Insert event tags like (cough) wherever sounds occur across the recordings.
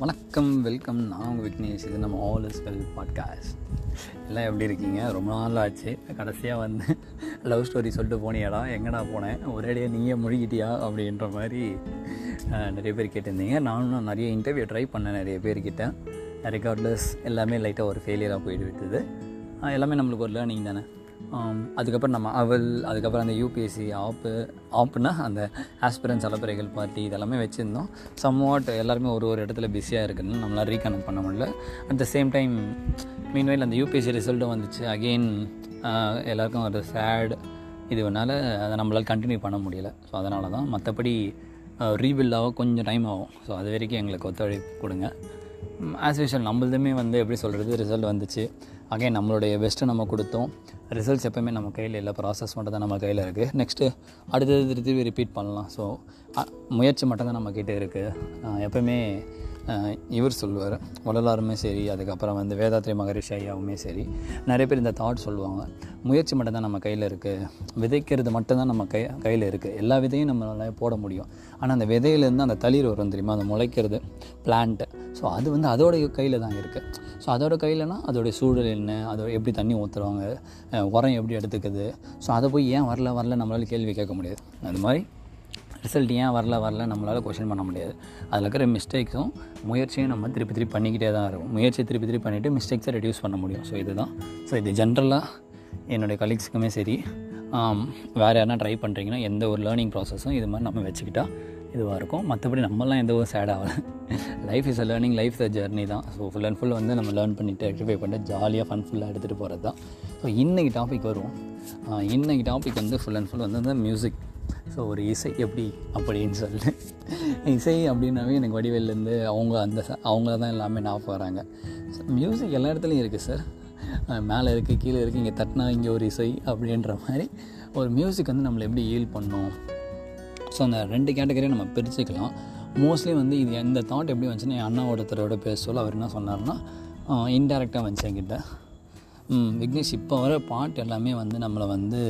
வணக்கம் வெல்கம். நான் உங்கள் விக்னேஷ். இது நம்ம ஆல் இஸ் வெல் பாட்காஸ்ட் எல்லாம் எப்படி இருக்கீங்க? ரொம்ப நாள் ஆச்சு கடைசியாக வந்து லவ் ஸ்டோரி சொல்லிட்டு போனியடா. எங்கடா போனேன் ஒரேடியாக நீங்கள் முழுகிட்டியா? அப்படின்ற மாதிரி நிறைய பேர் கேட்டிருந்தீங்க. நானும் நிறைய இன்டர்வியூ ட்ரை பண்ணேன் நிறைய பேர்கிட்ட. ரெக்கார்ட்லெஸ் எல்லாமே லைட்டாக ஒரு ஃபெயிலியராக போயிட்டு விட்டுது. எல்லாமே நம்மளுக்கு ஒரு லேர்னிங் தானே? அதுக்கப்புறம் நம்ம அவல் அதுக்கப்புறம் அந்த யூபிஎஸ்சி ஆப்பு ஆப்புனா அந்த ஆஸ்பிரன்ஸ் அலப்பறைகள் பார்ட்டி இதெல்லாமே வச்சுருந்தோம். சம்வாட் எல்லாருமே ஒரு ஒரு இடத்துல பிஸியாக இருக்குன்னு நம்மளால் ரீகனெக்ட் பண்ண முடியல. At the same time meanwhile அந்த யூபிஎஸ்சி ரிசல்ட்டும் வந்துச்சு. அகெயின் எல்லாருக்கும் ஒரு சேட் இதுனால அதை நம்மளால் கண்டினியூ பண்ண முடியல. ஸோ அதனால தான் மற்றபடி ரீபில்ட் கொஞ்சம் டைம் ஆகும். ஸோ அது வரைக்கும் எங்களுக்கு ஒத்துழைப்பு கொடுங்க. ஆஸ் யூஷுவல் நம்மளதுமே வந்து எப்படி சொல்கிறது ரிசல்ட் வந்துச்சு. அகைன் நம்மளுடைய பெஸ்ட்டை நம்ம கொடுத்தோம். ரிசல்ட்ஸ் எப்போயுமே நம்ம கையில் இல்லை. ப்ராசஸ் மட்டும் தான் நம்ம கையில் இருக்குது நெக்ஸ்ட்டு அடுத்தது திருப்பி ரிப்பீட் பண்ணலாம். ஸோ முயற்சி மட்டும் தான் நம்ம கிட்டே இருக்குது எப்போயுமே இவர் சொல்லுவார் வள்ளலாருமே சரி அதுக்கப்புறம் வந்து வேதாத்ரி மகரிஷி ஐயாவுமே சரி. நிறைய பேர் இந்த தாட் சொல்லுவாங்க. முயற்சி மட்டும்தான் நம்ம கையில் இருக்குது விதைக்கிறது மட்டும்தான் நம்ம கை கையில் இருக்குது எல்லா விதையும் நம்மளால போட முடியும். ஆனால் அந்த விதையிலேருந்து அந்த தளிர் வரும் தெரியுமா? அந்த முளைக்கிறது பிளான்ட்டு ஸோ அது வந்து அதோடைய கையில் தான் இருக்குது ஸோ அதோட கையிலனா அதோடைய சூழல் என்ன? அதோட எப்படி தண்ணி ஊற்றுறாங்க உரம் எப்படி எடுத்துக்குது? ஸோ அதை போய் ஏன் வரல வரல நம்மளால் கேள்வி கேட்க முடியாது. அது மாதிரி ரிசல்ட் ஏன் வரல வரல நம்மளால் கொஷின் பண்ண முடியாது. அதில் இருக்கிற மிஸ்டேக்ஸும் முயற்சியும் நம்ம திருப்பி திருப்பி பண்ணிக்கிட்டே தான் இருக்கும். முயற்சியை திருப்பி திருப்பி பண்ணிவிட்டு மிஸ்டேக்ஸை ரெடியூஸ் பண்ண முடியும். ஸோ இதுதான். ஸோ இது ஜென்ரலாக என்னுடைய கலீக்ஸுக்குமே சரி வேறு யாருனா ட்ரை பண்ணுறீங்கன்னா எந்த ஒரு லேர்னிங் ப்ராசஸும் இது மாதிரி நம்ம வச்சுக்கிட்டா இதுவாக இருக்கும். மற்றபடி நம்மளாம் எந்த ஒரு சேட் ஆகலை life is a learning life the journey தான். ஸோ ஃபுல் அண்ட் ஃபுல் வந்து நம்ம லேர்ன் பண்ணிவிட்டு ரெக்டிஃபை பண்ணிட்டு ஜாலியாக ஃபன் ஃபுல்லாக எடுத்துகிட்டு போகிறது தான் ஸோ இன்றைக்கி டாபிக் வருவோம் இன்றைக்கி டாபிக் வந்து ஃபுல் அண்ட் ஃபுல் வந்து அந்த மியூசிக் ஸோ ஒரு இசை எப்படி அப்படின்னு சொல்லிட்டு. இசை அப்படின்னாவே எனக்கு வடிவேலேருந்து அவங்க அந்த அவங்கள தான் எல்லாமே ஞாபகம் வராங்க மியூசிக் எல்லா இடத்துலையும் இருக்குது சார் மேலே இருக்குது கீழே இருக்குது இங்கே தட்டினா இங்கே ஒரு இசை அப்படின்ற மாதிரி ஒரு மியூசிக் வந்து நம்மளை எப்படி ஈல் பண்ணும். ஸோ அந்த ரெண்டு கேட்டகரியை நம்ம பிரிச்சுக்கலாம். மோஸ்ட்லி வந்து இது இந்த தாட் எப்படி வந்துச்சுன்னா என் அண்ணா ஒருத்தரோட பேச சொல்ல அவர் என்ன சொன்னார்னா இன்டெரக்டாக வந்துச்சு என்கிட்ட. விக்னேஷ் இப்போ வர பாட்டு எல்லாமே வந்து நம்மளை வந்து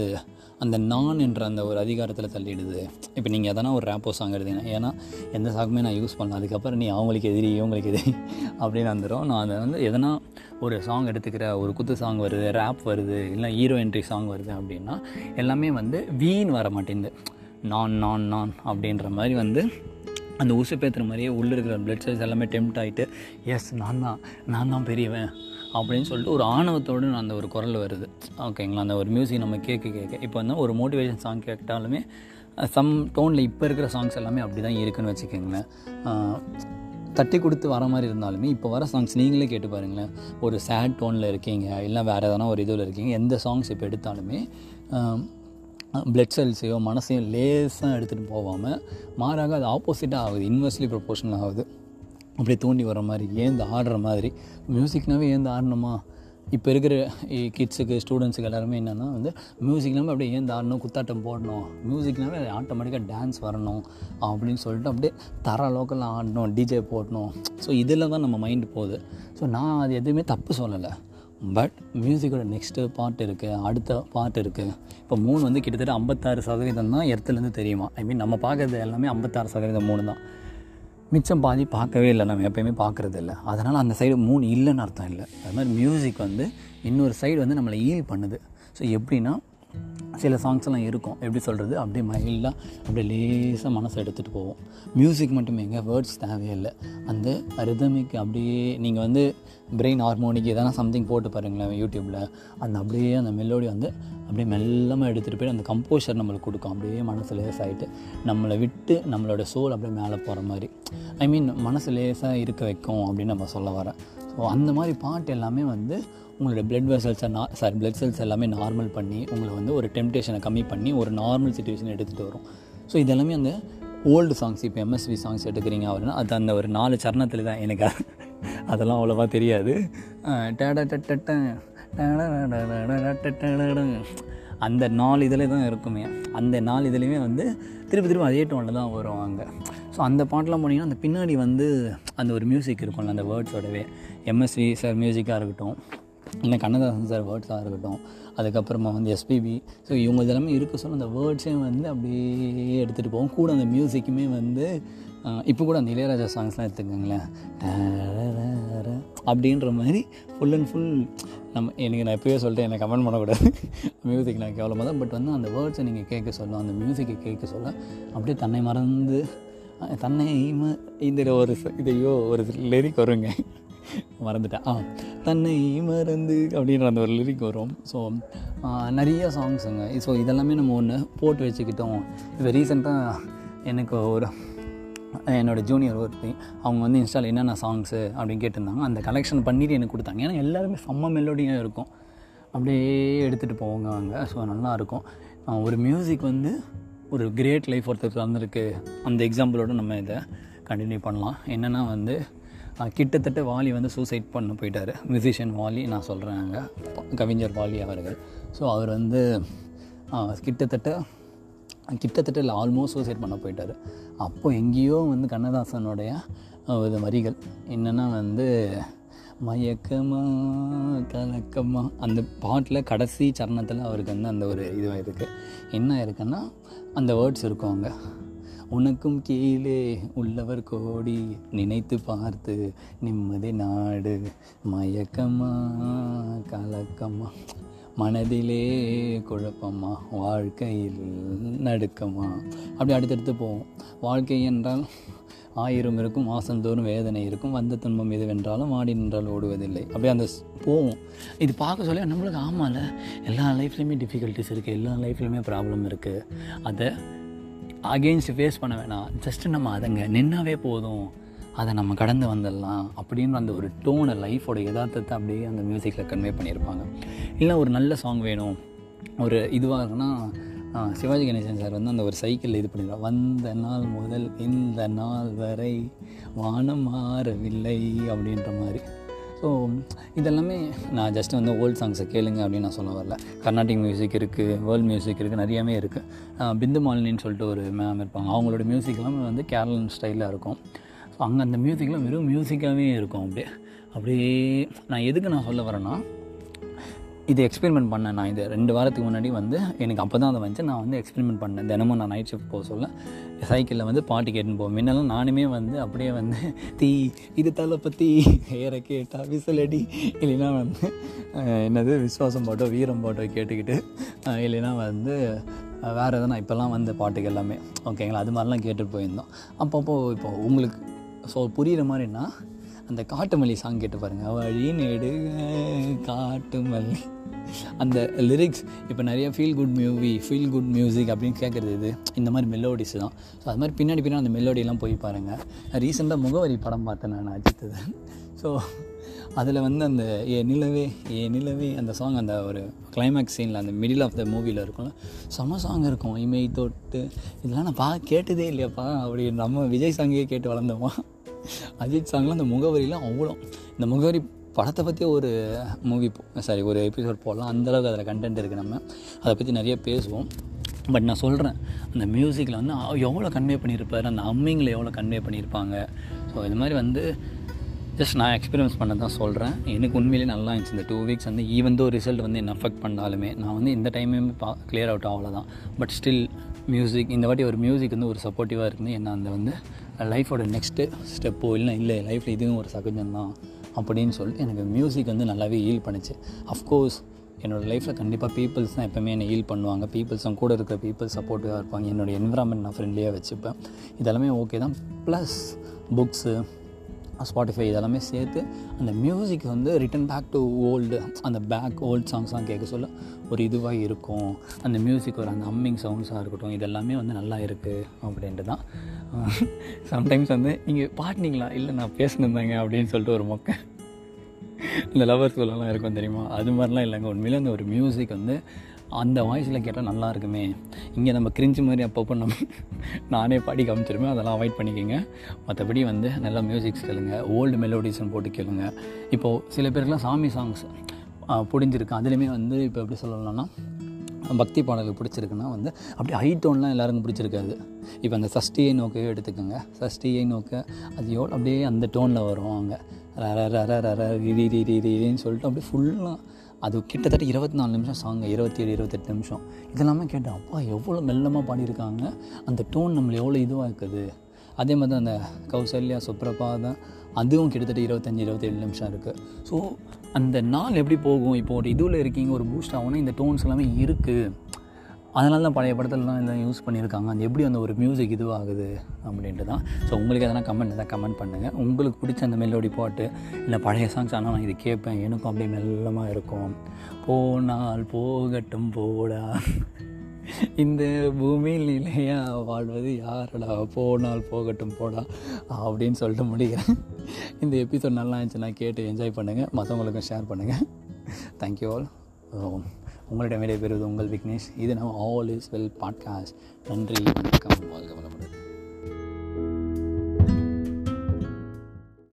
அந்த நான் என்ற அந்த ஒரு அதிகாரத்தில் தள்ளிடுது. இப்போ நீங்கள் எதனா ஒரு ரேப்போ சாங் எடுத்தீங்கன்னா ஏன்னா எந்த சாங்குமே நான் யூஸ் பண்ணல. அதுக்கப்புறம் நீ அவங்களுக்கு எதிரி இவங்களுக்கு எதிரி அப்படின்னு வந்துடும் நான் அதை வந்து எதனா ஒரு சாங் எடுத்துக்கிற ஒரு குத்து சாங் வருது ரேப் வருது இல்லை ஹீரோ என்ட்ரி சாங் வருது அப்படின்னா எல்லாமே வந்து வீண் வர மாட்டேங்குது. நான் நான் நான் அப்படின்ற மாதிரி வந்து அந்த உசு பேத்துற மாதிரியே உள்ளே இருக்கிற பிளட் செல்ஸ் எல்லாமே டெம்ட் ஆகிட்டு எஸ் நான் தான் நான் தான் பெரியவன். அப்படின்னு சொல்லிட்டு ஒரு ஆணவத்தோடு அந்த ஒரு குரல் வருது. ஓகேங்களா? அந்த ஒரு மியூசிக் நம்ம கேட்க கேட்க. இப்போ வந்து ஒரு மோட்டிவேஷன் சாங் கேட்டாலுமே சம் டோனில் இப்போ இருக்கிற சாங்ஸ் எல்லாமே அப்படி தான் இருக்குன்னு வச்சுக்கோங்களேன். தட்டி கொடுத்து வர மாதிரி இருந்தாலுமே இப்போ வர சாங்ஸ் நீங்களே கேட்டு பாருங்களேன். ஒரு சேட் டோனில் இருக்கீங்க இல்லை வேறு எதனா ஒரு இதில் இருக்கீங்க எந்த சாங்ஸ் இப்போ எடுத்தாலுமே பிளட் செல்ஸையோ மனசையோ லேசாக எடுத்துகிட்டு போகாமல் மாறாக அது ஆப்போசிட்டாக ஆகுது இன்வெர்ஸ்லி ப்ரொப்போர்ஷனல் ஆகுது. அப்படியே தூண்டி வர மாதிரி ஏந்து ஆடுற மாதிரி. மியூசிக்னாவே ஏந்து ஆடணுமா? இப்போ இருக்கிற கிட்ஸுக்கு ஸ்டூடெண்ட்ஸுக்கு எல்லாருமே என்னென்னா வந்து மியூசிக்னாவே அப்படியே ஏந்து ஆடணும் குத்தாட்டம் போடணும். மியூசிக்னாவே ஆட்டோமேட்டிக்காக டான்ஸ் வரணும் அப்படின்னு சொல்லிட்டு அப்படியே தர லோக்கலில் ஆடணும் டிஜே போடணும். ஸோ இதில் தான் நம்ம மைண்டு போகுது. ஸோ நான் அது எதுவுமே தப்பு சொல்லலை. பட் மியூசிக்கோட நெக்ஸ்ட்டு பார்ட் இருக்குது அடுத்த பார்ட் இருக்குது இப்போ மூணு வந்து கிட்டத்தட்ட ஐம்பத்தாறு சதவீதம் தான் இடத்துலேருந்து தெரியுமா? ஐ மீன் நம்ம பார்க்குறது எல்லாமே ஐம்பத்தாறு சதவீதம் மூணு தான். மிச்சம் பாதி பார்க்கவே இல்லை. நம்ம எப்பயுமே பார்க்குறது இல்லை. அதனால் அந்த சைடு மூணு இல்லைன்னு அர்த்தம் இல்லை. அது மாதிரி மியூசிக் வந்து இன்னொரு சைடு வந்து நம்மளை ஈல் பண்ணுது. ஸோ எப்படின்னா சில சாங்ஸ் எல்லாம் இருக்கும். எப்படி சொல்கிறது அப்படியே மைல்டாக அப்படியே லேசாக மனசை எடுத்துகிட்டு போவோம். மியூசிக் மட்டுமே எங்கே வேர்ட்ஸ் தேவையில்லை. அந்த ரிதமிக் அப்படியே நீங்கள் வந்து பிரெயின் ஹார்மோனிக் எதனா சம்திங் போட்டு பாருங்களேன் யூடியூப்பில் அந்த அப்படியே அந்த மெலோடி வந்து அப்படியே மெல்லமாக எடுத்துகிட்டு போய் அந்த கம்போஷர் நம்மளுக்கு கொடுக்கும். அப்படியே மனசு லேசாகிட்டு நம்மளை விட்டு நம்மளோட சோல் அப்படியே மேலே போகிற மாதிரி. ஐ மீன் மனசு லேசாக இருக்க வைக்கும் அப்படின்னு நம்ம சொல்ல வரேன். அந்த மாதிரி பாட்டு எல்லாமே வந்து உங்களோட பிளட் வெசல்ஸை நா சாரி பிளட் செல்ஸ் எல்லாமே நார்மல் பண்ணி உங்களை வந்து ஒரு டெம்டேஷனை கம்மி பண்ணி ஒரு நார்மல் சுச்சுவேஷன் எடுத்துகிட்டு வரும் ஸோ இதெல்லாமே அந்த ஓல்டு சாங்ஸ் இப்போ எம்எஸ்வி சாங்ஸ் எடுக்கிறீங்க அப்படின்னா அது அந்த ஒரு நாலு சரணத்தில் தான் எனக்கு அதெல்லாம் அவ்வளோவா தெரியாது அஹ் டட்ட அந்த நாலு இதில் தான் இருக்குமே. அந்த நாலு இதுலேயுமே வந்து திருப்பி திருப்பி அதே டோனில் தான் வரும் அங்கே. ஸோ அந்த பாட்டெலாம் போனீங்கன்னா அந்த பின்னாடி வந்து அந்த ஒரு மியூசிக் இருக்கும்ல அந்த வேர்ட்ஸோடவே எம்எஸ்வி சார் மியூசிக்காக இருக்கட்டும் இல்லை கண்ணதாசன் சார் வேர்ட்ஸாக இருக்கட்டும் அதுக்கப்புறமா வந்து எஸ்பிபி ஸோ இவங்க இதெல்லாமே இருக்க சொல்ல அந்த வேர்ட்ஸையும் வந்து அப்படியே எடுத்துகிட்டு போவோம் கூட அந்த மியூசிக்குமே வந்து இப்போ கூட அந்த இளையராஜா சாங்ஸ்லாம் எடுத்துக்கோங்களேன். அப்படின்ற மாதிரி ஃபுல் அண்ட் ஃபுல் நம்ம எனக்கு நான் எப்போயே சொல்லிட்டு என்னை கமெண்ட் பண்ணக்கூடாது. மியூசிக் நான் கேவலமாக தான் பட் வந்து அந்த வேர்ட்ஸை நீங்கள் கேட்க சொல்ல அந்த மியூசிக்கை கேட்க சொல்ல அப்படியே தன்னை மறந்து தன்னை இந்த ஒரு இதையோ ஒரு லிரிக் வருங்க. மறந்துட்டேன். ஆ தன்னை மறந்து அப்படின்ற அந்த ஒரு லிரிக் வரும். ஸோ நிறைய சாங்ஸுங்க ஸோ இதெல்லாமே நம்ம ஒன்று போட்டு வச்சுக்கிட்டோம். இப்போ ரீசெண்டாக எனக்கு ஒரு என்னோடய ஜூனியர் ஒருத்தி அவங்க வந்து இன்ஸ்டால் என்னென்ன சாங்ஸு அப்படின்னு கேட்டிருந்தாங்க. அந்த கலெக்ஷன் பண்ணிட்டு எனக்கு கொடுத்தாங்க. ஏன்னா எல்லாருமே செம்ம மெலோடியாக இருக்கும். அப்படியே எடுத்துகிட்டு போவாங்க அவங்க. ஸோ நல்லாயிருக்கும் ஒரு மியூசிக் வந்து ஒரு கிரேட் லைஃப் ஒருத்தர் வந்திருக்கு அந்த எக்ஸாம்பிளோட நம்ம இதை கண்டினியூ பண்ணலாம். என்னென்னா வந்து கிட்டத்தட்ட வாலி வந்து சூசைட் பண்ண போயிட்டார். மியூசிஷியன் வாலி நான் சொல்கிறேன் அங்கே. கவிஞர் வாலி அவர்கள். ஸோ அவர் வந்து கிட்டத்தட்ட கிட்டத்தட்ட இல்லை ஆல்மோஸ்ட் சூசைட் பண்ண போயிட்டார். அப்போ எங்கேயோ வந்து கண்ணதாசனுடைய ஒரு வரிகள். என்னென்னா வந்து மயக்கமா கலக்கமா அந்த பாட்டில் கடைசி சரணத்தில் அவருக்கு வந்து அந்த ஒரு இதுவாக இருக்குது என்ன இருக்குன்னா அந்த வேர்ட்ஸ் இருக்கும் அங்கே. உனக்கும் கீழே உள்ளவர் கோடி நினைத்து பார்த்து நிம்மதி நாடு. மயக்கமா கலக்கமா. மனதிலே குழப்பமா? வாழ்க்கையில் நடுக்கமா? அப்படி அடுத்தடுத்து போவோம். வாழ்க்கை என்றால் ஆயிரம் இருக்கும் மாசந்தோறும் வேதனை இருக்கும் வந்த துன்பம் எதுவென்றாலும் ஆடி நின்றால் ஓடுவதில்லை. அப்படியே அந்த ஸ்- போவோம். இது பார்க்க சொல்ல நம்மளுக்கு ஆமாம்ல எல்லா லைஃப்லேயுமே டிஃபிகல்ட்டிஸ் இருக்குது எல்லா லைஃப்லேயுமே ப்ராப்ளம் இருக்குது அதை அகெயின்ஸ்ட் ஃபேஸ் பண்ண வேணாம். ஜஸ்ட்டு நம்ம அதங்க நின்னாவே போதும். அதை நம்ம கடந்து வந்துடலாம். அப்படின்ற அந்த ஒரு டோனை லைஃபோட யதார்த்தத்தை அப்படியே அந்த மியூசிக்கில் கன்வே பண்ணியிருப்பாங்க. இல்லை ஒரு நல்ல சாங் வேணும். ஒரு இதுவாக இருக்குன்னா சிவாஜி கணேசன் சார் வந்து அந்த ஒரு சைக்கிளில் இது பண்ணிடுவார். வந்த நாள் முதல் இந்த நாள் வரை வானம் மாறவில்லை அப்படின்ற மாதிரி. ஸோ இதெல்லாமே நான் ஜஸ்ட் வந்து ஓல்ட் சாங்ஸை கேளுங்க அப்படின்னு நான் சொல்ல வரல. கர்நாடிக் மியூசிக் இருக்குது வேர்ல்ட் மியூசிக் இருக்குது நிறையாவே இருக்குது பிந்து மாலினின்னு சொல்லிட்டு ஒரு மேம் இருப்பாங்க. அவங்களோட மியூசிக்லாம் வந்து கேரளன் ஸ்டைலில் இருக்கும். ஸோ அங்கே அந்த மியூசிக்லாம் வெறும் மியூசிக்காகவே இருக்கும் அப்படியே. அப்படியே நான் எதுக்கு நான் சொல்ல வரேன்னா இது எக்ஸ்பெரிமெண்ட் பண்ணேன் நான். இது ரெண்டு வாரத்துக்கு முன்னாடி வந்து எனக்கு அப்போ தான் அதை வந்து நான் வந்து எக்ஸ்பெரிமெண்ட் பண்ணேன். தினமும் நான் நைட் ஷிஃப்ட் போக சொல்ல. சைக்கிளில் வந்து பாட்டு கேட்டுன்னு போவேன். முன்னெல்லாம் நானுமே வந்து அப்படியே வந்து தீ இது தலை பற்றி ஏற கேட்டா விசலடி. இல்லைன்னா வந்து என்னது விஸ்வாசம் பாட்டோ வீரம் பாட்டோ கேட்டுக்கிட்டு இல்லைன்னா வந்து வேறு எதனா இப்போல்லாம் வந்து பாட்டுக்கு எல்லாமே. ஓகேங்களா அது மாதிரிலாம் கேட்டுட்டு போயிருந்தோம். அப்பப்போ இப்போ உங்களுக்கு ஸோ புரிகிற மாதிரின்னா அந்த காட்டுமல்லி சாங் கேட்டு பாருங்கள் வழி நெடு காட்டுமல்லி. அந்த லிரிக்ஸ் இப்போ நிறைய feel good movie feel good music அப்படின்னு கேட்குறது இது. இந்த மாதிரி மெலோடிஸ் தான். ஸோ அது மாதிரி பின்னாடி பின்னாடி அந்த மெலோடியெல்லாம் போய் பாருங்கள் ரீசெண்டாக முகவரி படம் பார்த்தேன் நான் அஜித்து ஸோ அதில் வந்து அந்த ஏ நிலவே ஏ நிலவே அந்த சாங் அந்த ஒரு கிளைமேக்ஸ் சீனில் அந்த மிடில் ஆஃப் த மூவியில் இருக்கும்ல. செம சாங் இருக்கும். இமை தொட்டு. இதெல்லாம் நான் பா கேட்டதே இல்லையாப்பா அப்படி நம்ம விஜய் சாங்கே கேட்டு வளர்ந்தோமா? அஜித் சாங்லாம் அந்த முகவரிலாம் அவ்வளோ. இந்த முகவரி படத்தை பற்றி ஒரு மூவி சாரி ஒரு எபிசோட் போடலாம். அந்தளவுக்கு அதில் கண்டென்ட் இருக்குது நம்ம. அதை பற்றி நிறைய பேசுவோம். பட் நான் சொல்கிறேன் அந்த மியூசிக்கில் வந்து எவ்வளோ கன்வே பண்ணியிருப்பார் அந்த அம்மிங்கில் எவ்வளோ கன்வே பண்ணியிருப்பாங்க. ஸோ இது மாதிரி வந்து ஜஸ்ட் நான் எக்ஸ்பீரியன்ஸ் பண்ண தான் சொல்கிறேன் எனக்கு உண்மையிலேயே நல்லா இருந்துச்சு. இந்த டூ வீக்ஸ் வந்து ஈவன் தோ ரிசல்ட் வந்து என்ன அஃபெக்ட் பண்ணாலுமே நான் வந்து இந்த டைமே பா கிளியர் அவுட் அவ்வளோதான் பட் ஸ்டில் மியூசிக் இந்த வாட்டி ஒரு மியூசிக் வந்து ஒரு சப்போர்ட்டிவாக இருக்குது என்ன அந்த வந்து லைஃபோட நெக்ஸ்ட்டு ஸ்டெப்போ இல்லை இல்லை லைஃப்பில் இதுவும் ஒரு சகஜம் தான் அப்படின்னு சொல்லிட்டு எனக்கு மியூசிக் வந்து நல்லாவே ஹீல் பண்ணுச்சு. அஃப்கோர்ஸ் என்னோடய லைஃப்பில் கண்டிப்பாக பீப்புள்ஸ் தான் எப்போவுமே என்னை ஹீல் பண்ணுவாங்க. பீப்புள்ஸும் கூட இருக்கிற பீப்புள்ஸ் சப்போர்ட்டிவாக இருப்பாங்க. என்னோடய என்விரான்மெண்ட் நான் ஃப்ரெண்ட்லியாக வச்சுப்பேன். இதெல்லாமே ஓகே தான். ப்ளஸ் புக்ஸு ஸ்பாட்டிஃபை இதெல்லாமே சேர்த்து அந்த மியூசிக் வந்து ரிட்டன் பேக் டு ஓல்டு அந்த பேக் ஓல்டு சாங்ஸ்லாம் கேட்க சொல்ல ஒரு இதுவாக இருக்கும். அந்த மியூசிக் ஒரு அந்த அம்மிங் சவுண்ட்ஸாக இருக்கட்டும் இதெல்லாமே வந்து நல்லா இருக்குது அப்படின்ட்டு தான் சம்டைம்ஸ் (laughs) வந்து நீங்கள் பாட்டினீங்களா இல்லை நான் பேசினிருந்தேங்க அப்படின்னு சொல்லிட்டு ஒரு மொக்கை. இந்த லவர் சொல்லலாம் இருக்கும் தெரியுமா? அது மாதிரிலாம் இல்லைங்க. உண்மையிலே அந்த ஒரு மியூசிக் வந்து அந்த வாய்ஸில் கேட்டால் நல்லா இருக்குமே. இங்கே நம்ம கிரிஞ்சு மாதிரி அப்பப்போ நம்ம நானே பாடி காமிச்சிருமே அதெல்லாம் அவாய்ட் பண்ணிக்கோங்க. மற்றபடி வந்து நல்லா மியூசிக்ஸ் கேளுங்க. ஓல்டு மெலோடிஸ்னு போட்டு கேளுங்க. இப்போது சில பேருக்குலாம் சாமி சாங்ஸ் பிடிஞ்சிருக்கு. அதுலேயுமே வந்து இப்போ எப்படி சொல்லலாம்னா பக்தி பாடல்கள் பிடிச்சிருக்குன்னா வந்து அப்படியே ஹை டோன்லாம் எல்லாருக்கும் பிடிச்சிருக்காது. இப்போ அந்த சஷ்டியை நோக்கவே எடுத்துக்கோங்க. சஷ்டியை நோக்க அது எவ்வளோ அப்படியே அந்த டோனில் வருவாங்க அங்கே. ர ரீ ரி ரின்னு சொல்லிட்டு அப்படியே ஃபுல்லாக அது கிட்டத்தட்ட இருபத்தி நாலு நிமிஷம் சாங் இருபத்தி ஏழு இருபத்தெட்டு நிமிஷம். இதெல்லாமே கேட்டேன் அப்பா எவ்வளோ மெல்லமாக பாடியிருக்காங்க? அந்த டோன் நம்மளை எவ்வளோ இதுவாக இருக்குது? அதே மாதிரி தான் அந்த கௌசல்யா சுப்ரபாதம் அதுவும் கிட்டத்தட்ட இருபத்தஞ்சி இருபத்தேழு நிமிஷம் இருக்குது ஸோ அந்த நாள் எப்படி போகும்? இப்போ ஒரு இதுவில் இருக்கீங்க ஒரு பூஸ்ட் ஆகும்னா இந்த டோன்ஸ் எல்லாமே இருக்குது அதனால தான் பழைய படத்துலலாம் இதெல்லாம் யூஸ் பண்ணியிருக்காங்க. அது எப்படி அந்த ஒரு மியூசிக் இதுவாகுது அப்படின்ட்டு தான் ஸோ உங்களுக்கு எதனா கமெண்ட் எதாவது கமெண்ட் பண்ணுங்கள் உங்களுக்கு பிடிச்ச அந்த மெலோடி பாட்டு இல்லை பழைய சாங்ஸ் ஆனால் நான் இது கேட்பேன். எனக்கும் அப்படியே மெல்லமாக இருக்கும். போனால் போகட்டும் போடா. இந்த பூமியில் நிலையா வாழ்வது யாரடா? போனால் போகட்டும் போடா அப்படின்னு சொல்லிட்டு முடிக்கிறேன். இந்த எபிசோட் நல்லா இருந்துச்சுன்னா கேட்டு என்ஜாய் பண்ணுங்கள் மற்றவங்களுக்கும் ஷேர் பண்ணுங்கள் தேங்க்யூ ஆல் உங்களிடம் விடைபெறுவது உங்கள் விக்னேஷ். இது நம்ம ஆல் இஸ் வெல் பாட்காஸ்ட் நன்றி வணக்கம் வாழ்க வளமுடன்.